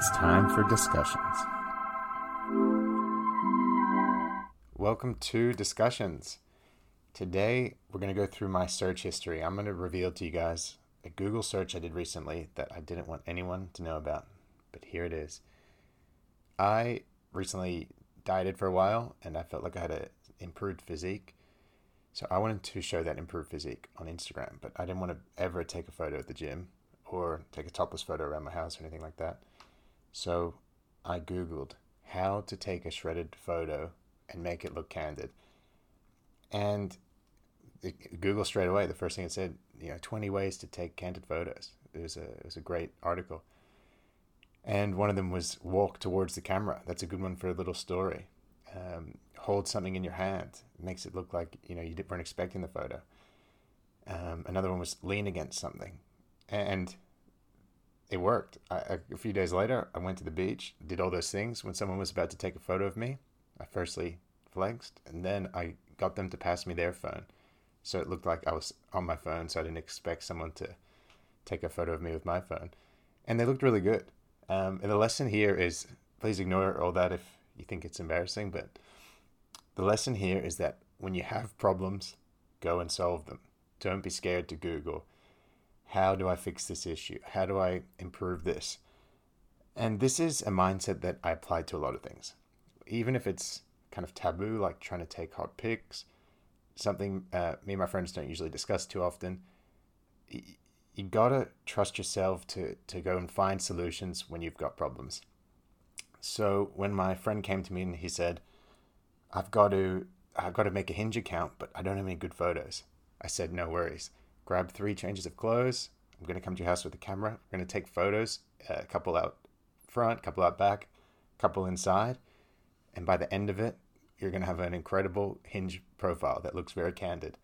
It's time for discussions. Welcome to Discussions. Today, we're going to go through my search history. I'm going to reveal to you guys a Google search I did recently that I didn't want anyone to know about, but here it is. I recently dieted for a while and I felt like I had an improved physique. So I wanted to show that improved physique on Instagram, but I didn't want to ever take a photo at the gym or take a topless photo around my house or anything like that. So I Googled how to take a shredded photo and make it look candid. And Google straight away, the first thing it said, you know, 20 ways to take candid photos. It was a, it was a great article. And one of them was walk towards the camera. That's a good one for a little story. Um, hold something in your hand. It makes it look like, you know, you weren't expecting the photo. Um, another one was lean against something. And it worked. A few days later, I went to the beach, did all those things. When someone was about to take a photo of me, I firstly flexed, and then I got them to pass me their phone. So it looked like I was on my phone, so I didn't expect someone to take a photo of me with my phone. And they looked really good. Um, and the lesson here is please ignore all that if you think it's embarrassing, but the lesson here is that when you have problems, go and solve them. Don't be scared to Google how do I fix this issue? How do I improve this? And this is a mindset that I apply to a lot of things. Even if it's kind of taboo, like trying to take hot pics, something uh, me and my friends don't usually discuss too often. You, gotta trust yourself to, to go and find solutions when you've got problems. So when my friend came to me and he said, I've got to I've got to make a hinge account, but I don't have any good photos. I said, no worries grab three changes of clothes. I'm going to come to your house with a camera. We're going to take photos, a couple out front, a couple out back, a couple inside. And by the end of it, you're going to have an incredible hinge profile that looks very candid.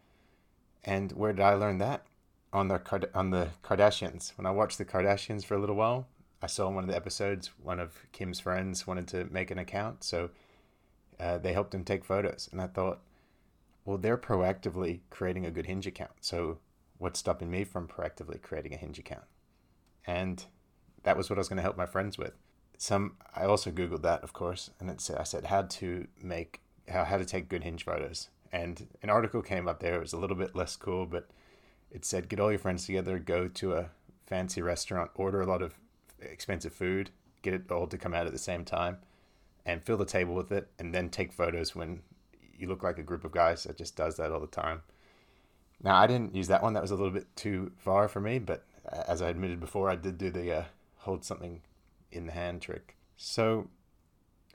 And where did I learn that? On the on the Kardashians. When I watched the Kardashians for a little while, I saw in one of the episodes one of Kim's friends wanted to make an account, so uh, they helped him take photos. And I thought, well, they're proactively creating a good Hinge account. So what's stopping me from proactively creating a Hinge account? And that was what I was going to help my friends with. Some I also googled that, of course, and it said I said how to make how how to take good Hinge photos. And an article came up there. It was a little bit less cool, but it said get all your friends together, go to a fancy restaurant, order a lot of expensive food, get it all to come out at the same time, and fill the table with it, and then take photos when you look like a group of guys that just does that all the time. Now, I didn't use that one. That was a little bit too far for me, but as I admitted before, I did do the uh, hold something in the hand trick. So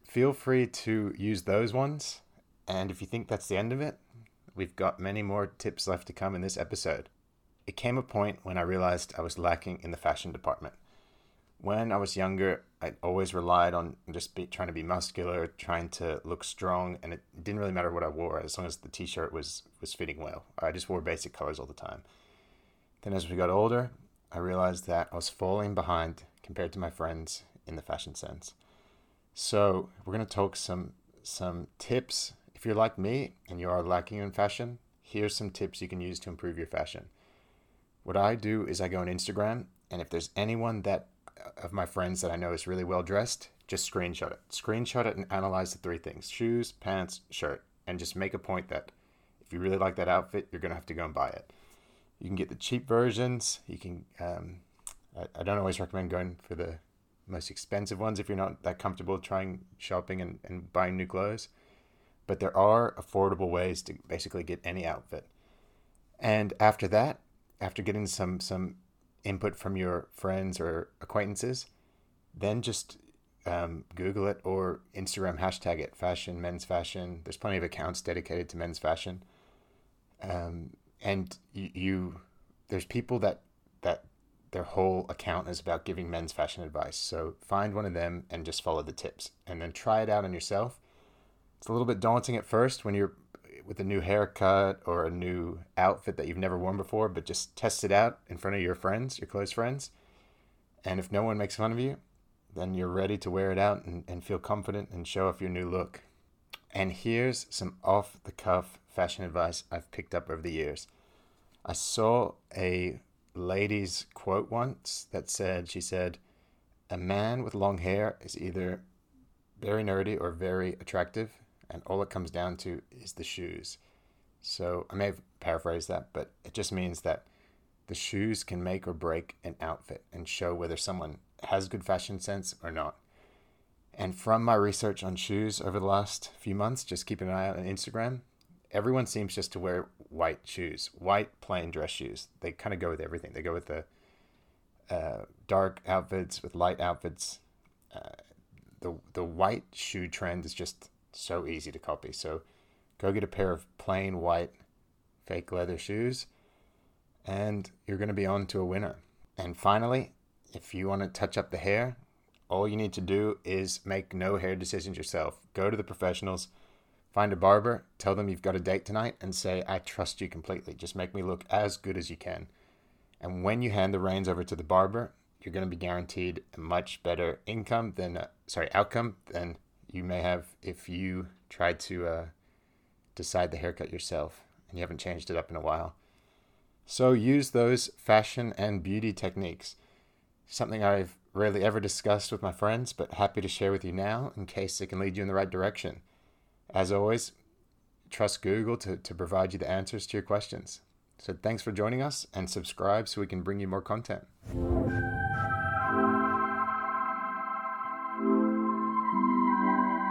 feel free to use those ones. And if you think that's the end of it, we've got many more tips left to come in this episode. It came a point when I realized I was lacking in the fashion department when I was younger, I always relied on just be, trying to be muscular, trying to look strong, and it didn't really matter what I wore as long as the t-shirt was was fitting well. I just wore basic colors all the time. Then as we got older, I realized that I was falling behind compared to my friends in the fashion sense. So we're gonna talk some some tips. If you're like me and you are lacking in fashion, here's some tips you can use to improve your fashion. What I do is I go on Instagram, and if there's anyone that of my friends that I know is really well dressed, just screenshot it. Screenshot it and analyze the three things shoes, pants, shirt, and just make a point that if you really like that outfit, you're going to have to go and buy it. You can get the cheap versions. You can, um, I, I don't always recommend going for the most expensive ones if you're not that comfortable trying shopping and, and buying new clothes. But there are affordable ways to basically get any outfit. And after that, after getting some some input from your friends or acquaintances, then just um, Google it or Instagram hashtag it fashion, men's fashion. There's plenty of accounts dedicated to men's fashion. Um, and you, you, there's people that, that their whole account is about giving men's fashion advice. So find one of them and just follow the tips and then try it out on yourself. It's a little bit daunting at first when you're with a new haircut or a new outfit that you've never worn before, but just test it out in front of your friends, your close friends. And if no one makes fun of you, then you're ready to wear it out and, and feel confident and show off your new look. And here's some off the cuff fashion advice I've picked up over the years. I saw a lady's quote once that said, she said, a man with long hair is either very nerdy or very attractive, and all it comes down to is the shoes. So I may have paraphrased that, but it just means that the shoes can make or break an outfit and show whether someone has good fashion sense or not. And from my research on shoes over the last few months, just keeping an eye out on Instagram, everyone seems just to wear white shoes, white plain dress shoes. They kind of go with everything. They go with the uh, dark outfits, with light outfits. Uh, the the white shoe trend is just so easy to copy. So go get a pair of plain white fake leather shoes, and you're going to be on to a winner. And finally, if you want to touch up the hair, all you need to do is make no hair decisions yourself. Go to the professionals, find a barber, tell them you've got a date tonight, and say, I trust you completely. Just make me look as good as you can. And when you hand the reins over to the barber, you're going to be guaranteed a much better income than, uh, sorry, outcome than you may have if you tried to uh, decide the haircut yourself and you haven't changed it up in a while. So use those fashion and beauty techniques. Something I've rarely ever discussed with my friends, but happy to share with you now in case it can lead you in the right direction. As always, trust Google to, to provide you the answers to your questions. So thanks for joining us and subscribe so we can bring you more content.